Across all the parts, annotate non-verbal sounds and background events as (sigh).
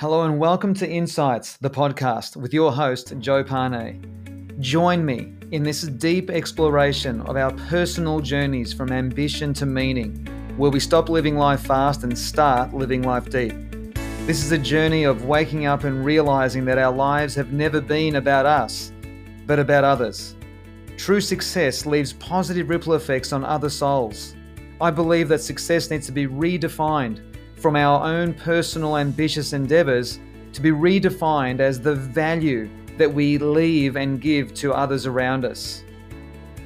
Hello and welcome to Insights, the podcast with your host, Joe Pane. Join me in this deep exploration of our personal journeys from ambition to meaning, where we stop living life fast and start living life deep. This is a journey of waking up and realizing that our lives have never been about us, but about others. True success leaves positive ripple effects on other souls. I believe that success needs to be redefined from our own personal ambitious endeavors to be redefined as the value that we leave and give to others around us.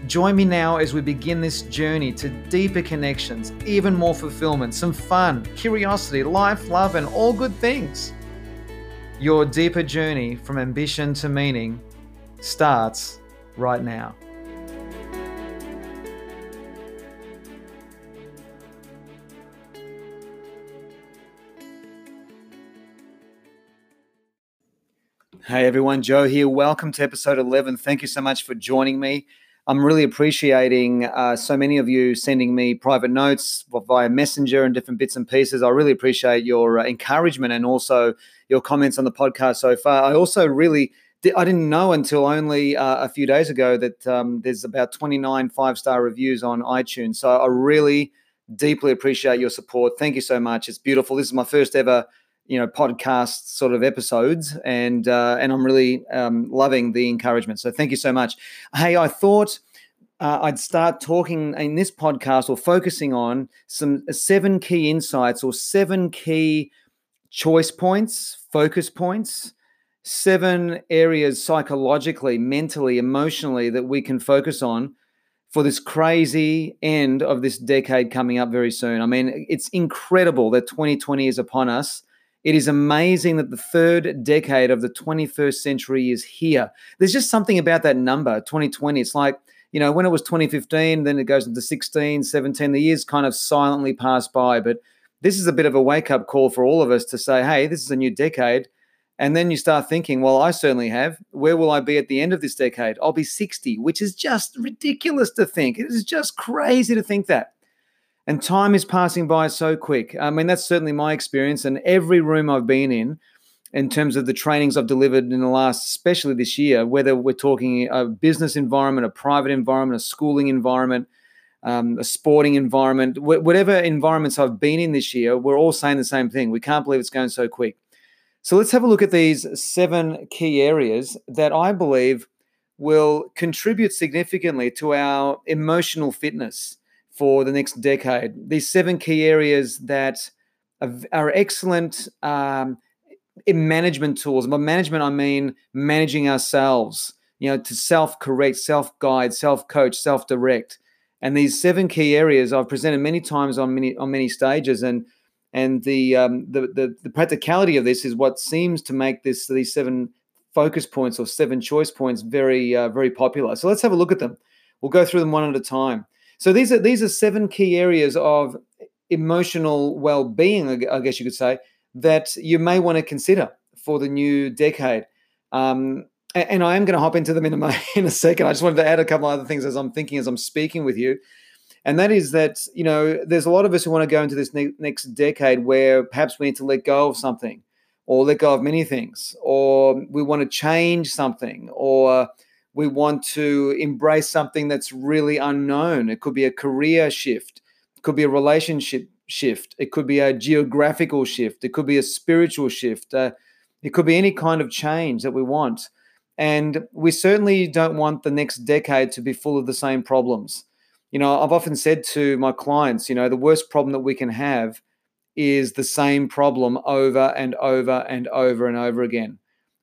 Join me now as we begin this journey to deeper connections, even more fulfillment, some fun, curiosity, life, love, and all good things. Your deeper journey from ambition to meaning starts right now. Hey everyone, Joe here. Welcome to episode 11. Thank you so much for joining me. I'm really appreciating uh, so many of you sending me private notes via Messenger and different bits and pieces. I really appreciate your uh, encouragement and also your comments on the podcast so far. I also really I didn't know until only uh, a few days ago that um, there's about 29 five star reviews on iTunes. So I really deeply appreciate your support. Thank you so much. It's beautiful. This is my first ever you know podcast sort of episodes and uh, and i'm really um, loving the encouragement. So thank you so much. Hey i thought uh, i'd start talking in this podcast or focusing on some uh, seven key insights or seven key choice points focus points seven areas psychologically mentally emotionally that we can focus on for this crazy end of this decade coming up very soon. I mean it's incredible that 2020 is upon us it is amazing that the third decade of the 21st century is here. There's just something about that number, 2020. It's like, you know, when it was 2015, then it goes into 16, 17, the years kind of silently pass by. But this is a bit of a wake up call for all of us to say, hey, this is a new decade. And then you start thinking, well, I certainly have. Where will I be at the end of this decade? I'll be 60, which is just ridiculous to think. It is just crazy to think that. And time is passing by so quick. I mean, that's certainly my experience. And every room I've been in, in terms of the trainings I've delivered in the last, especially this year, whether we're talking a business environment, a private environment, a schooling environment, um, a sporting environment, wh- whatever environments I've been in this year, we're all saying the same thing. We can't believe it's going so quick. So let's have a look at these seven key areas that I believe will contribute significantly to our emotional fitness for the next decade. These seven key areas that are, excellent um, in management tools. By management, I mean managing ourselves, you know, to self correct, self guide, self coach, self direct. And these seven key areas I've presented many times on many on many stages, and and the um, the, the the practicality of this is what seems to make this these seven focus points or seven choice points very uh, very popular. So let's have a look at them. We'll go through them one at a time. So these are these are seven key areas of emotional well-being, I guess you could say, that you may want to consider for the new decade. Um, and I am going to hop into them in a, (laughs) in a second. I just wanted to add a couple other things as I'm thinking, as I'm speaking with you. And that is that, you know, there's a lot of us who want to go into this ne- next decade where perhaps we need to let go of something or let go of many things, or we want to change something, or we want to embrace something that's really unknown. It could be a career shift, it could be a relationship shift, it could be a geographical shift, it could be a spiritual shift, uh, it could be any kind of change that we want. And we certainly don't want the next decade to be full of the same problems. You know, I've often said to my clients, you know, the worst problem that we can have is the same problem over and over and over and over again.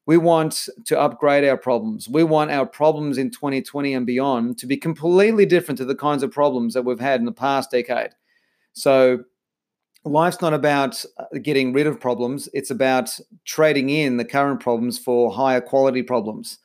We want to upgrade our problems. We want our problems in 2020 and beyond to be completely different to the kinds of problems that we've had in the past decade. So, life's not about uh, getting rid of problems, it's about trading in the current problems for higher quality problems.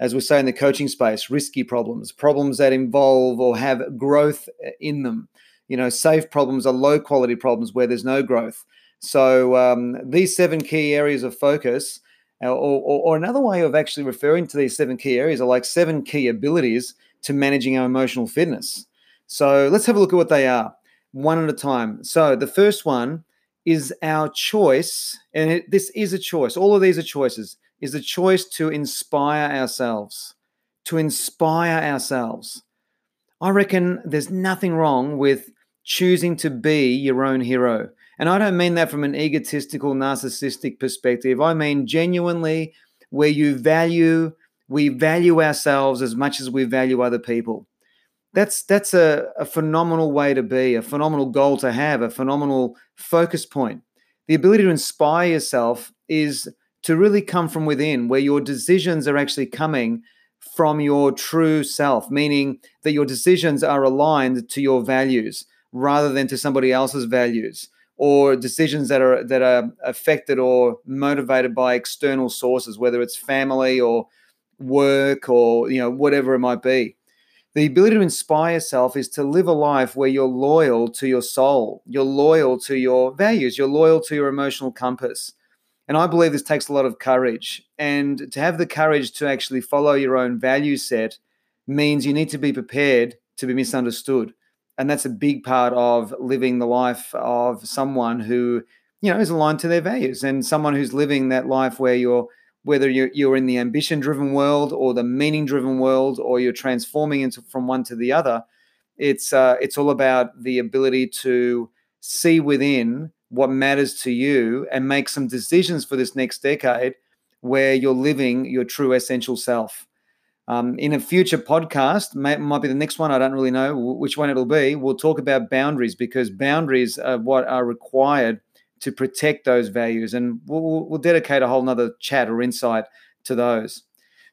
As we say in the coaching space, risky problems, problems that involve or have growth uh, in them. You know, safe problems are low quality problems where there's no growth. So, um, these seven key areas of focus or, or, or, another way of actually referring to these seven key areas are like seven key abilities to managing our emotional fitness. So let's have a look at what they are one at a time. So the first one is our choice, and it, this is a choice. All of these are choices. Is the choice to inspire ourselves, to inspire ourselves. I reckon there's nothing wrong with choosing to be your own hero. And I don't mean that from an egotistical, narcissistic perspective. I mean genuinely where you value, we value ourselves as much as we value other people. That's that's a, a phenomenal way to be, a phenomenal goal to have, a phenomenal focus point. The ability to inspire yourself is to really come from within, where your decisions are actually coming from your true self, meaning that your decisions are aligned to your values rather than to somebody else's values or decisions that are that are affected or motivated by external sources whether it's family or work or you know whatever it might be. The ability to inspire yourself is to live a life where you're loyal to your soul you're loyal to your values you're loyal to your emotional compass. And i believe this takes a lot of courage. And to have the courage to actually follow your own value set means you need to be prepared to be misunderstood and that's a big part of living the life of someone who you know is aligned to their values and someone who's living that life where you're whether you're, you're in the ambition driven world or the meaning driven world or you're transforming into from one to the other it's uh, it's all about the ability to see within what matters to you and make some decisions for this next decade where you're living your true essential self um, in a future podcast, may, might be the next one. I don't really know which one it'll be. We'll talk about boundaries because boundaries are what are required to protect those values, and we'll, we'll dedicate a whole nother chat or insight to those.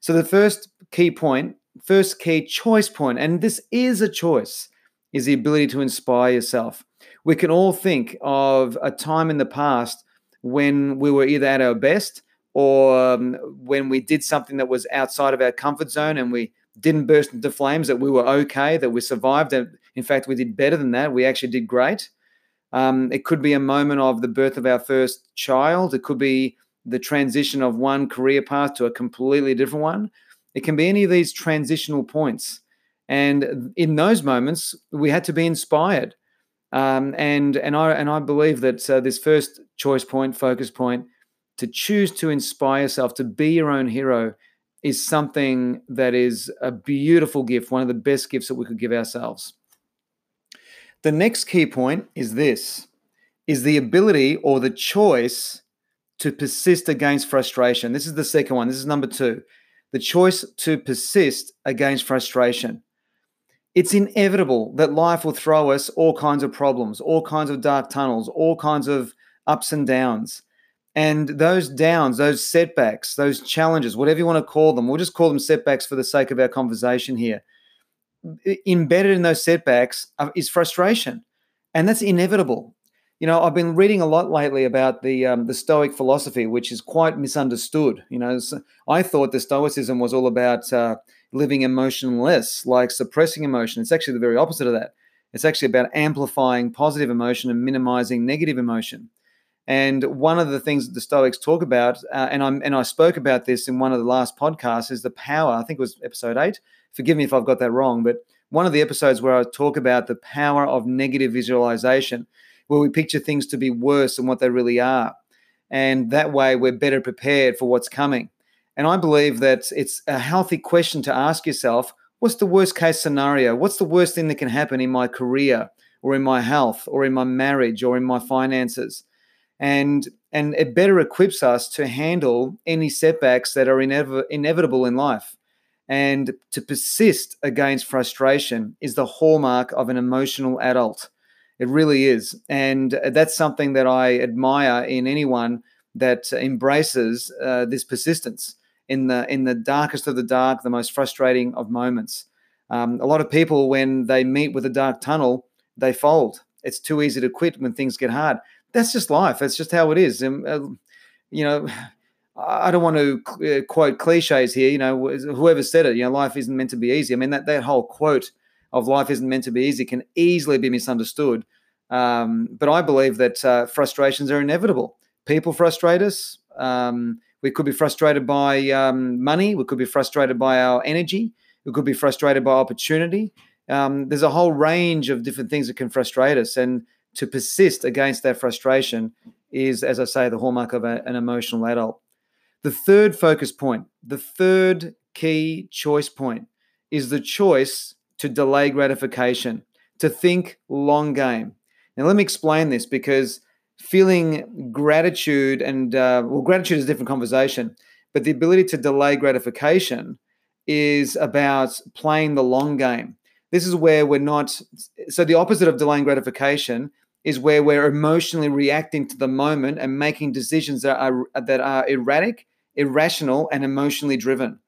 So the first key point, first key choice point, and this is a choice, is the ability to inspire yourself. We can all think of a time in the past when we were either at our best or um, when we did something that was outside of our comfort zone and we didn't burst into flames, that we were okay, that we survived. And in fact, we did better than that. We actually did great. Um, it could be a moment of the birth of our first child. It could be the transition of one career path to a completely different one. It can be any of these transitional points. And in those moments, we had to be inspired. Um, and and I and I believe that uh, this first choice point, focus point, to choose to inspire yourself to be your own hero is something that is a beautiful gift, one of the best gifts that we could give ourselves. The next key point is this is the ability or the choice to persist against frustration. This is the second one. This is number 2. The choice to persist against frustration. It's inevitable that life will throw us all kinds of problems, all kinds of dark tunnels, all kinds of ups and downs. And those downs, those setbacks, those challenges, whatever you want to call them, we'll just call them setbacks for the sake of our conversation here. Embedded in those setbacks is frustration, and that's inevitable. You know, I've been reading a lot lately about the um, the Stoic philosophy, which is quite misunderstood. You know, I thought the Stoicism was all about uh, living emotionless, like suppressing emotion. It's actually the very opposite of that. It's actually about amplifying positive emotion and minimizing negative emotion. And one of the things that the Stoics talk about, uh, and I'm and I spoke about this in one of the last podcasts, is the power. I think it was episode eight. Forgive me if I've got that wrong, but one of the episodes where I talk about the power of negative visualization, where we picture things to be worse than what they really are, and that way we're better prepared for what's coming. And I believe that it's a healthy question to ask yourself: What's the worst case scenario? What's the worst thing that can happen in my career, or in my health, or in my marriage, or in my finances? And and it better equips us to handle any setbacks that are inev- inevitable in life. And to persist against frustration is the hallmark of an emotional adult. It really is. And that's something that I admire in anyone that embraces uh, this persistence in the in the darkest of the dark, the most frustrating of moments. Um, a lot of people, when they meet with a dark tunnel, they fold. It's too easy to quit when things get hard that's just life. That's just how it is. And, uh, you know, I don't want to uh, quote cliches here. You know, whoever said it, you know, life isn't meant to be easy. I mean, that, that whole quote of life isn't meant to be easy can easily be misunderstood. Um, but I believe that uh, frustrations are inevitable. People frustrate us. Um, we could be frustrated by um, money. We could be frustrated by our energy. We could be frustrated by opportunity. Um, there's a whole range of different things that can frustrate us. And to persist against that frustration is, as I say, the hallmark of a, an emotional adult. The third focus point, the third key choice point is the choice to delay gratification, to think long game. Now, let me explain this because feeling gratitude and, uh, well, gratitude is a different conversation, but the ability to delay gratification is about playing the long game. This is where we're not, so the opposite of delaying gratification is where we're emotionally reacting to the moment and making decisions that are, that are erratic, irrational, and emotionally driven.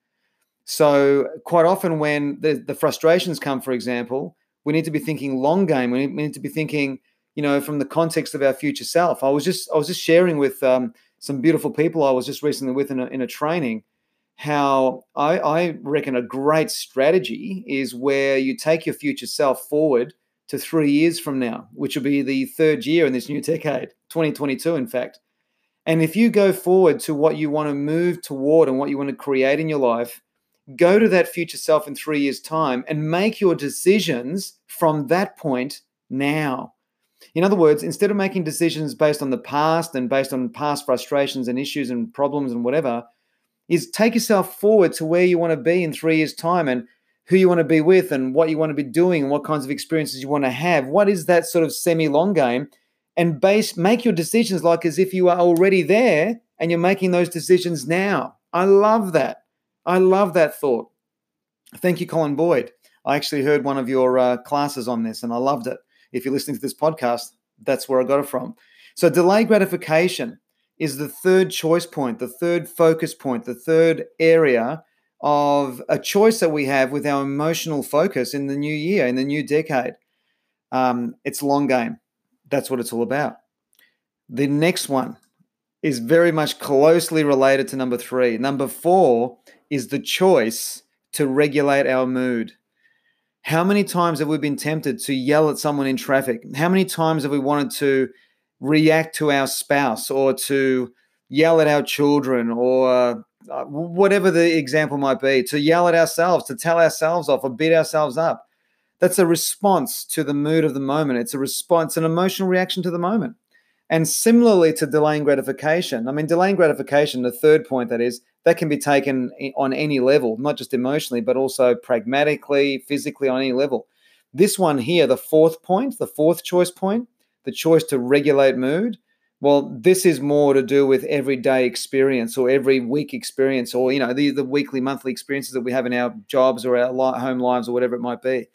So, quite often, when the, the frustrations come, for example, we need to be thinking long game. We need, we need, to be thinking, you know, from the context of our future self. I was just I was just sharing with um, some beautiful people I was just recently with in a, in a training how I, I reckon a great strategy is where you take your future self forward to three years from now, which will be the third year in this new decade, 2022, in fact. And if you go forward to what you want to move toward and what you want to create in your life, go to that future self in three years' time and make your decisions from that point now. In other words, instead of making decisions based on the past and based on past frustrations and issues and problems and whatever, is take yourself forward to where you want to be in three years' time and who you want to be with and what you want to be doing and what kinds of experiences you want to have. What is that sort of semi-long game? And base make your decisions like as if you are already there and you're making those decisions now. I love that. I love that thought. Thank you, Colin Boyd. I actually heard one of your uh, classes on this and I loved it. If you're listening to this podcast, that's where I got it from. So, delay gratification is the third choice point, the third focus point, the third area of a choice that we have with our emotional focus in the new year, in the new decade. Um, it's long game. That's what it's all about. The next one is very much closely related to number three. Number four is the choice to regulate our mood. How many times have we been tempted to yell at someone in traffic? How many times have we wanted to react to our spouse or to yell at our children or uh, whatever the example might be, to yell at ourselves, to tell ourselves off or beat ourselves up? That's a response to the mood of the moment. It's a response, an emotional reaction to the moment. And similarly to delaying gratification, I mean, delaying gratification, the third point that is, that can be taken on any level, not just emotionally, but also pragmatically, physically, on any level. This one here, the fourth point, the fourth choice point, the choice to regulate mood, well, this is more to do with everyday experience or every week experience or, you know, the, the weekly, monthly experiences that we have in our jobs or our home lives or whatever it might be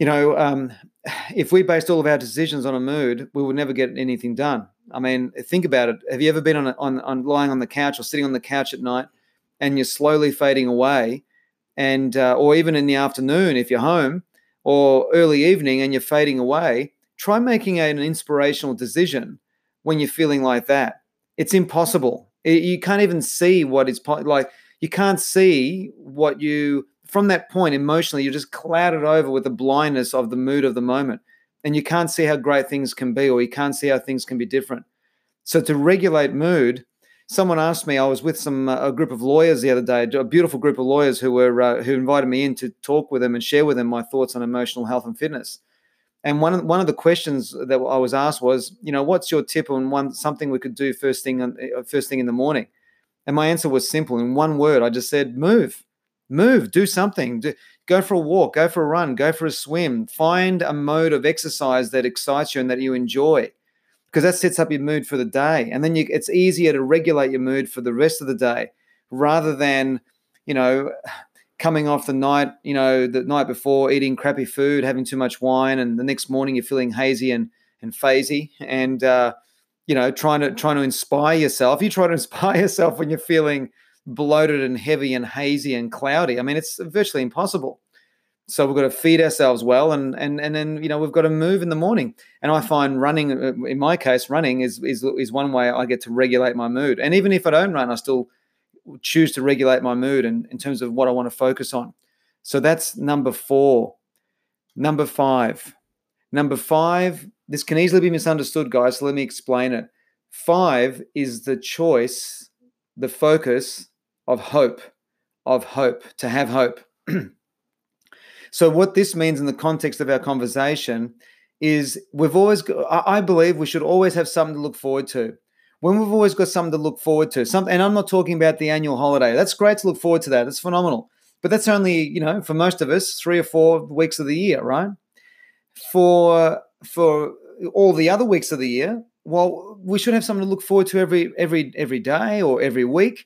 you know, um, if we based all of our decisions on a mood, we would never get anything done. I mean, think about it. Have you ever been on, a, on, on lying on the couch or sitting on the couch at night, and you're slowly fading away, and uh, or even in the afternoon if you're home, or early evening and you're fading away? Try making an inspirational decision when you're feeling like that. It's impossible. you can't even see what is like. You can't see what you from that point, emotionally, you're just clouded over with the blindness of the mood of the moment. And you can't see how great things can be, or you can't see how things can be different. So, to regulate mood, someone asked me, I was with some uh, a group of lawyers the other day, a beautiful group of lawyers who were uh, who invited me in to talk with them and share with them my thoughts on emotional health and fitness. And one of, one of the questions that I was asked was, you know, what's your tip on one something we could do first thing on, uh, first thing in the morning? And my answer was simple. In one word, I just said, move move, do something, do, go for a walk, go for a run, go for a swim. Find a mode of exercise that excites you and that you enjoy, because that sets up your mood for the day. And then you, it's easier to regulate your mood for the rest of the day rather than, you know, coming off the night, you know, the night before eating crappy food, having too much wine, and the next morning you're feeling hazy and and phasey, and uh, you know, trying to trying to inspire yourself. You try to (laughs) inspire yourself when you're feeling bloated and heavy and hazy and cloudy. I mean, it's virtually impossible. So we've got to feed ourselves well, and and and then you know we've got to move in the morning. And I find running, uh, in my case, running is is is one way I get to regulate my mood. And even if I don't run, I still choose to regulate my mood and in terms of what I want to focus on. So that's number four. Number five. Number five. This can easily be misunderstood, guys. So let me explain it. Five is the choice, the focus of hope, of hope, to have hope. (clears throat) so, what this means in the context of our conversation is we've always I believe we should always have something to look forward to. When we've always got something to look forward to, something, and I'm not talking about the annual holiday. That's great to look forward to that. That's phenomenal. But that's only, you know, for most of us, three or four weeks of the year, right? For for all the other weeks of the year, well, we should have something to look forward to every every every day or every week.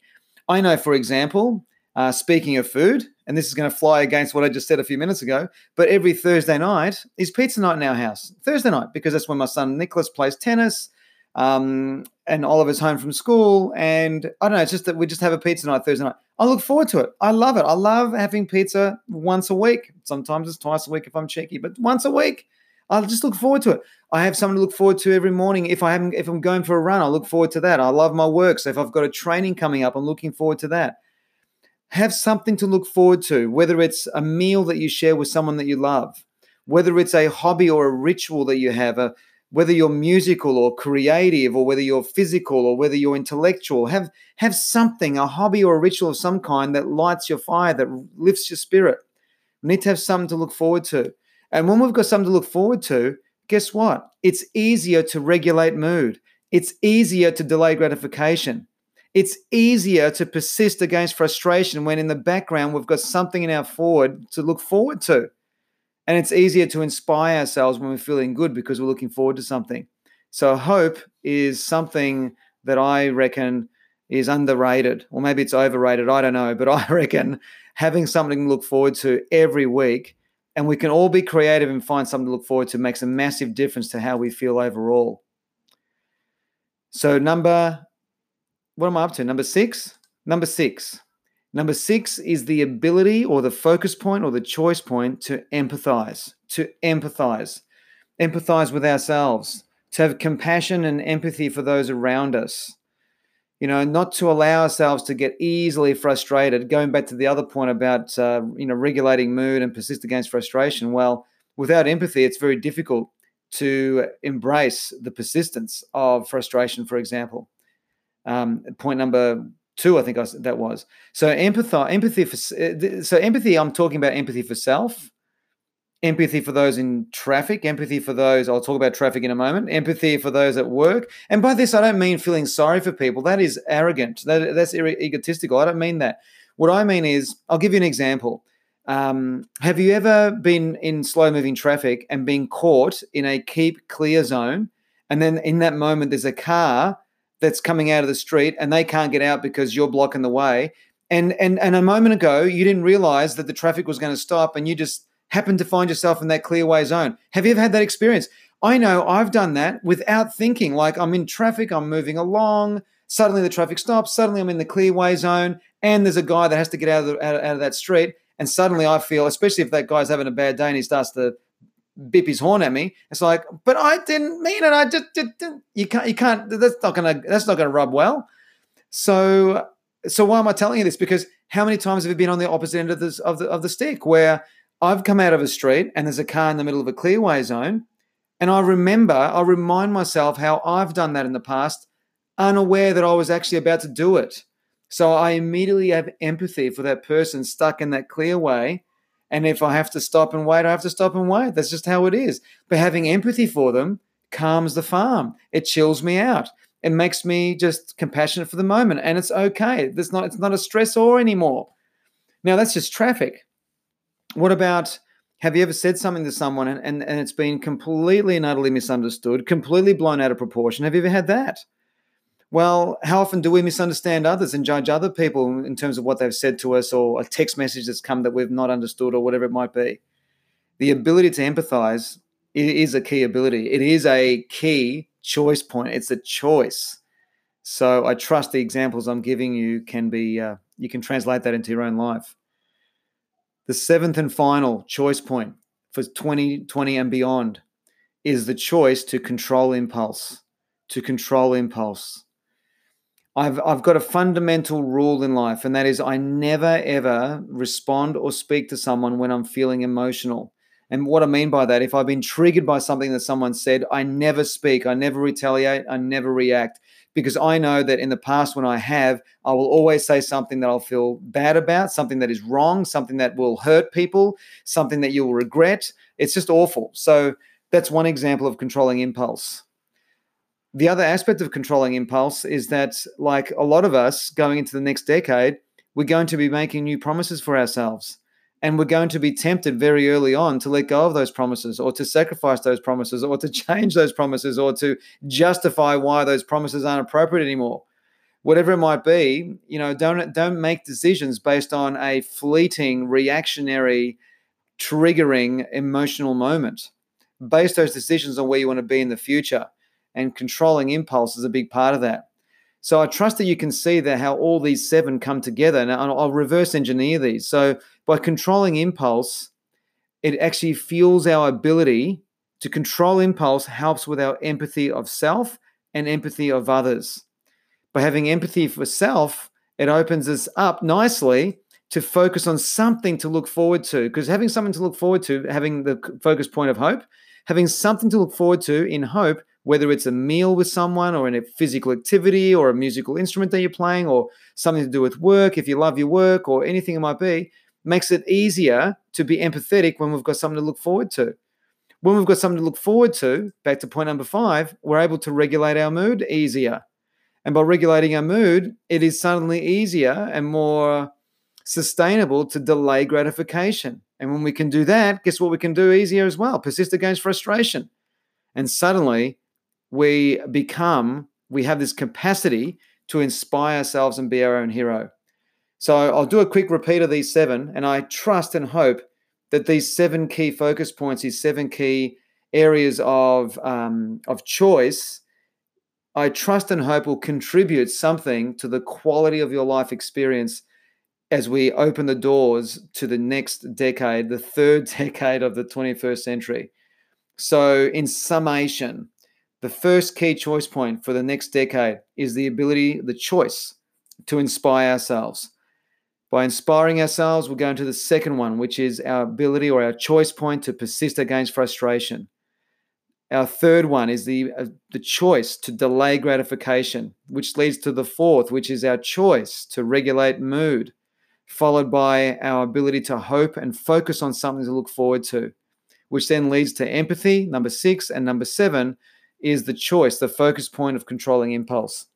I know, for example, uh, speaking of food, and this is going to fly against what I just said a few minutes ago, but every Thursday night is pizza night in our house. Thursday night, because that's when my son Nicholas plays tennis um, and Oliver's home from school. And I don't know, it's just that we just have a pizza night Thursday night. I look forward to it. I love it. I love having pizza once a week. Sometimes it's twice a week if I'm cheeky, but once a week. I'll just look forward to it. I have something to look forward to every morning. If I haven't, if I'm going for a run, I look forward to that. I love my work. So if I've got a training coming up, I'm looking forward to that have something to look forward to, whether it's a meal that you share with someone that you love, whether it's a hobby or a ritual that you have, a, whether you're musical or creative, or whether you're physical or whether you're intellectual, have have something, a hobby or a ritual of some kind that lights your fire, that lifts your spirit. We need to have something to look forward to. And when we've got something to look forward to, guess what? It's easier to regulate mood. It's easier to delay gratification. It's easier to persist against frustration when in the background we've got something in our forward to look forward to. And it's easier to inspire ourselves when we're feeling good because we're looking forward to something. So, hope is something that I reckon is underrated, or maybe it's overrated. I don't know. But (laughs) I reckon having something to look forward to every week, and we can all be creative and find something to look forward to, makes a massive difference to how we feel overall. So, number what am I up to? Number six? Number six. Number six is the ability or the focus point or the choice point to empathize, to empathize, empathize with ourselves, to have compassion and empathy for those around us. You know, not to allow ourselves to get easily frustrated. Going back to the other point about, uh, you know, regulating mood and persist against frustration. Well, without empathy, it's very difficult to embrace the persistence of frustration, for example. Um, point number two, I think I, that was. So empathy, empathy for so empathy. I'm talking about empathy for self, empathy for those in traffic, empathy for those. I'll talk about traffic in a moment. Empathy for those at work. And by this, I don't mean feeling sorry for people. That is arrogant. That, that's egotistical. I don't mean that. What I mean is, I'll give you an example. Um, have you ever been in slow moving traffic and been caught in a keep clear zone? And then in that moment, there's a car that's coming out of the street and they can't get out because you're blocking the way. And and and a moment ago you didn't realize that the traffic was going to stop and you just happened to find yourself in that clearway zone. Have you ever had that experience? I know I've done that without thinking. Like I'm in traffic, I'm moving along, suddenly the traffic stops, suddenly I'm in the clearway zone, and there's a guy that has to get out of, the, out, out of that street. And suddenly I feel, especially if that guy's having a bad day and he starts to his horn at me. It's like, but I didn't mean it. I just, just you can't, you can't. That's not gonna, that's not gonna rub well. So, so why am I telling you this? Because how many times have you been on the opposite end of this of the of the stick where I've come out of a street and there's a car in the middle of a clearway zone, and I remember, I remind myself how I've done that in the past, unaware that I was actually about to do it. So I immediately have empathy for that person stuck in that clearway and if I have to stop and wait, I have to stop and wait. That's just how it is. But having empathy for them calms the farm. It chills me out. It makes me just compassionate for the moment. And it's okay. There's not, it's not a stressor anymore. Now, that's just traffic. What about have you ever said something to someone and, and, and it's been completely and utterly misunderstood, completely blown out of proportion? Have you ever had that? Well, how often do we misunderstand others and judge other people in terms of what they've said to us or a text message that's come that we've not understood or whatever it might be? The ability to empathize is a key ability. It is a key choice point. It's a choice. So I trust the examples I'm giving you can be, uh, you can translate that into your own life. The seventh and final choice point for 2020 and beyond is the choice to control impulse. To control impulse. I've I've got a fundamental rule in life, and that is I never ever respond or speak to someone when I'm feeling emotional. And what I mean by that, if I've been triggered by something that someone said, I never speak, I never retaliate, I never react, because I know that in the past when I have, I will always say something that I'll feel bad about, something that is wrong, something that will hurt people, something that you'll regret. It's just awful. So That's one example of controlling impulse. The other aspect of controlling impulse is that, like a lot of us going into the next decade, we're going to be making new promises for ourselves. And we're going to be tempted very early on to let go of those promises or to sacrifice those promises or to (laughs) change those promises or to justify why those promises aren't appropriate anymore. Whatever it might be, you know, don't don't make decisions based on a fleeting, reactionary, triggering emotional moment. Base those decisions on where you want to be in the future. And controlling impulse is a big part of that. So I trust that you can see that how all these seven come together. And I'll reverse engineer these. So by controlling impulse, it actually fuels our ability to control impulse, helps with our empathy of self and empathy of others. By having empathy for self, it opens us up nicely to focus on something to look forward to. Because having something to look forward to, having the focus point of hope, having something to look forward to in hope whether it's a meal with someone or in a physical activity or a musical instrument that you're playing or something to do with work, if you love your work or anything it might be, makes it easier to be empathetic when we've got something to look forward to. When we've got something to look forward to, back to point number five, we're able to regulate our mood easier. And by regulating our mood, it is suddenly easier and more sustainable to delay gratification. And when we can do that, guess what we can do easier as well? Persist against frustration. And suddenly we become, we have this capacity to inspire ourselves and be our own hero. So I'll do a quick repeat of these seven, and I trust and hope that these seven key focus points, these seven key areas of, um, of choice, I trust and hope will contribute something to the quality of your life experience as we open the doors to the next decade, the third (laughs) decade of the 21st century. So, in summation, the first key choice point for the next decade is the ability, the choice to inspire ourselves. By inspiring ourselves, we're going to the second one, which is our ability or our choice point to persist against frustration. Our third one is the, uh, the choice to delay gratification, which leads to the fourth, which is our choice to regulate mood, followed by our ability to hope and focus on something to look forward to, which then leads to empathy, number six, and number seven, is the choice, the focus point of controlling impulse.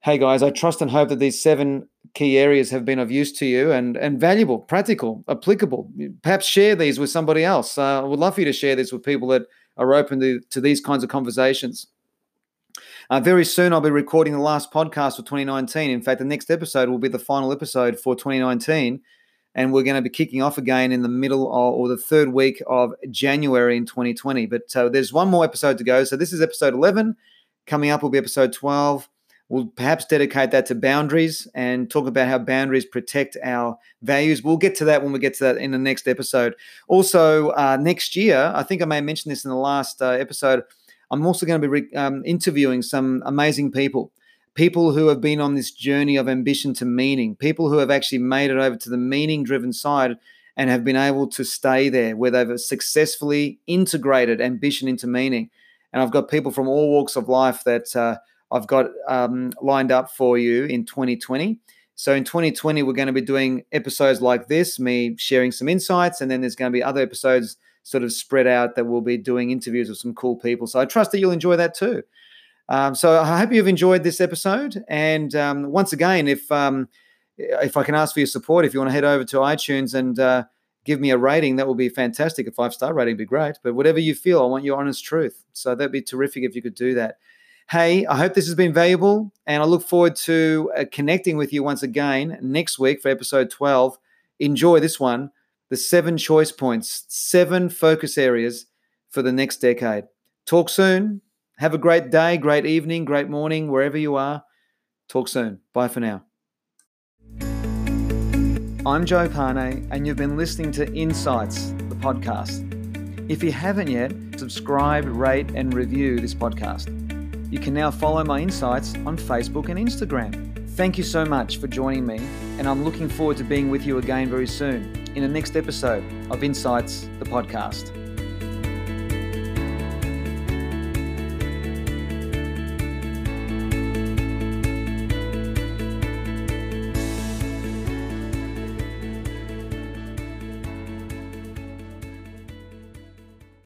Hey guys, I trust and hope that these seven key areas have been of use to you and, and valuable, practical, applicable. Perhaps share these with somebody else. Uh, I would love for you to share this with people that are open to, to these kinds of conversations. Uh, very soon, I'll be recording the last podcast for 2019. In fact, the next episode will be the final episode for 2019 and we're going to be kicking off again in the middle of, or the third week of January in 2020. But uh, there's one more episode to go. So this is episode 11. Coming up will be episode 12. We'll perhaps dedicate that to boundaries and talk about how boundaries protect our values. We'll get to that when we get to that in the next episode. Also, uh, next year, I think I may have mentioned this in the last uh, episode. I'm also going to be re- um, interviewing some amazing people people who have been on this journey of ambition to meaning, people who have actually made it over to the meaning driven side and have been able to stay there where they've successfully integrated ambition into meaning. And I've got people from all walks of life that uh, I've got um, lined up for you in 2020. So in 2020, we're going to be doing episodes like this, me sharing some insights, and then there's going to be other episodes sort of spread out that we'll be doing interviews with some cool people. So I trust that you'll enjoy that too. Um, so I hope you've enjoyed this episode. And um, once again, if um, if I can ask for your support, if you want to head over to iTunes and uh, give me a rating, that would be fantastic. A five star rating would be great. But whatever you feel, I want your honest truth. So that'd be terrific if you could do that. Hey, I hope this has been valuable, and I look forward to uh, connecting with you once again next week for episode 12. Enjoy this one the seven choice points, seven focus areas for the next decade. Talk soon. Have a great day, great evening, great morning, wherever you are. Talk soon. Bye for now. I'm Joe Pane, and you've been listening to Insights, the podcast. If you haven't yet, subscribe, rate, and review this podcast. You can now follow my insights on Facebook and Instagram. Thank you so much for joining me, and I'm looking forward to being with you again very soon in the next episode of Insights, the podcast.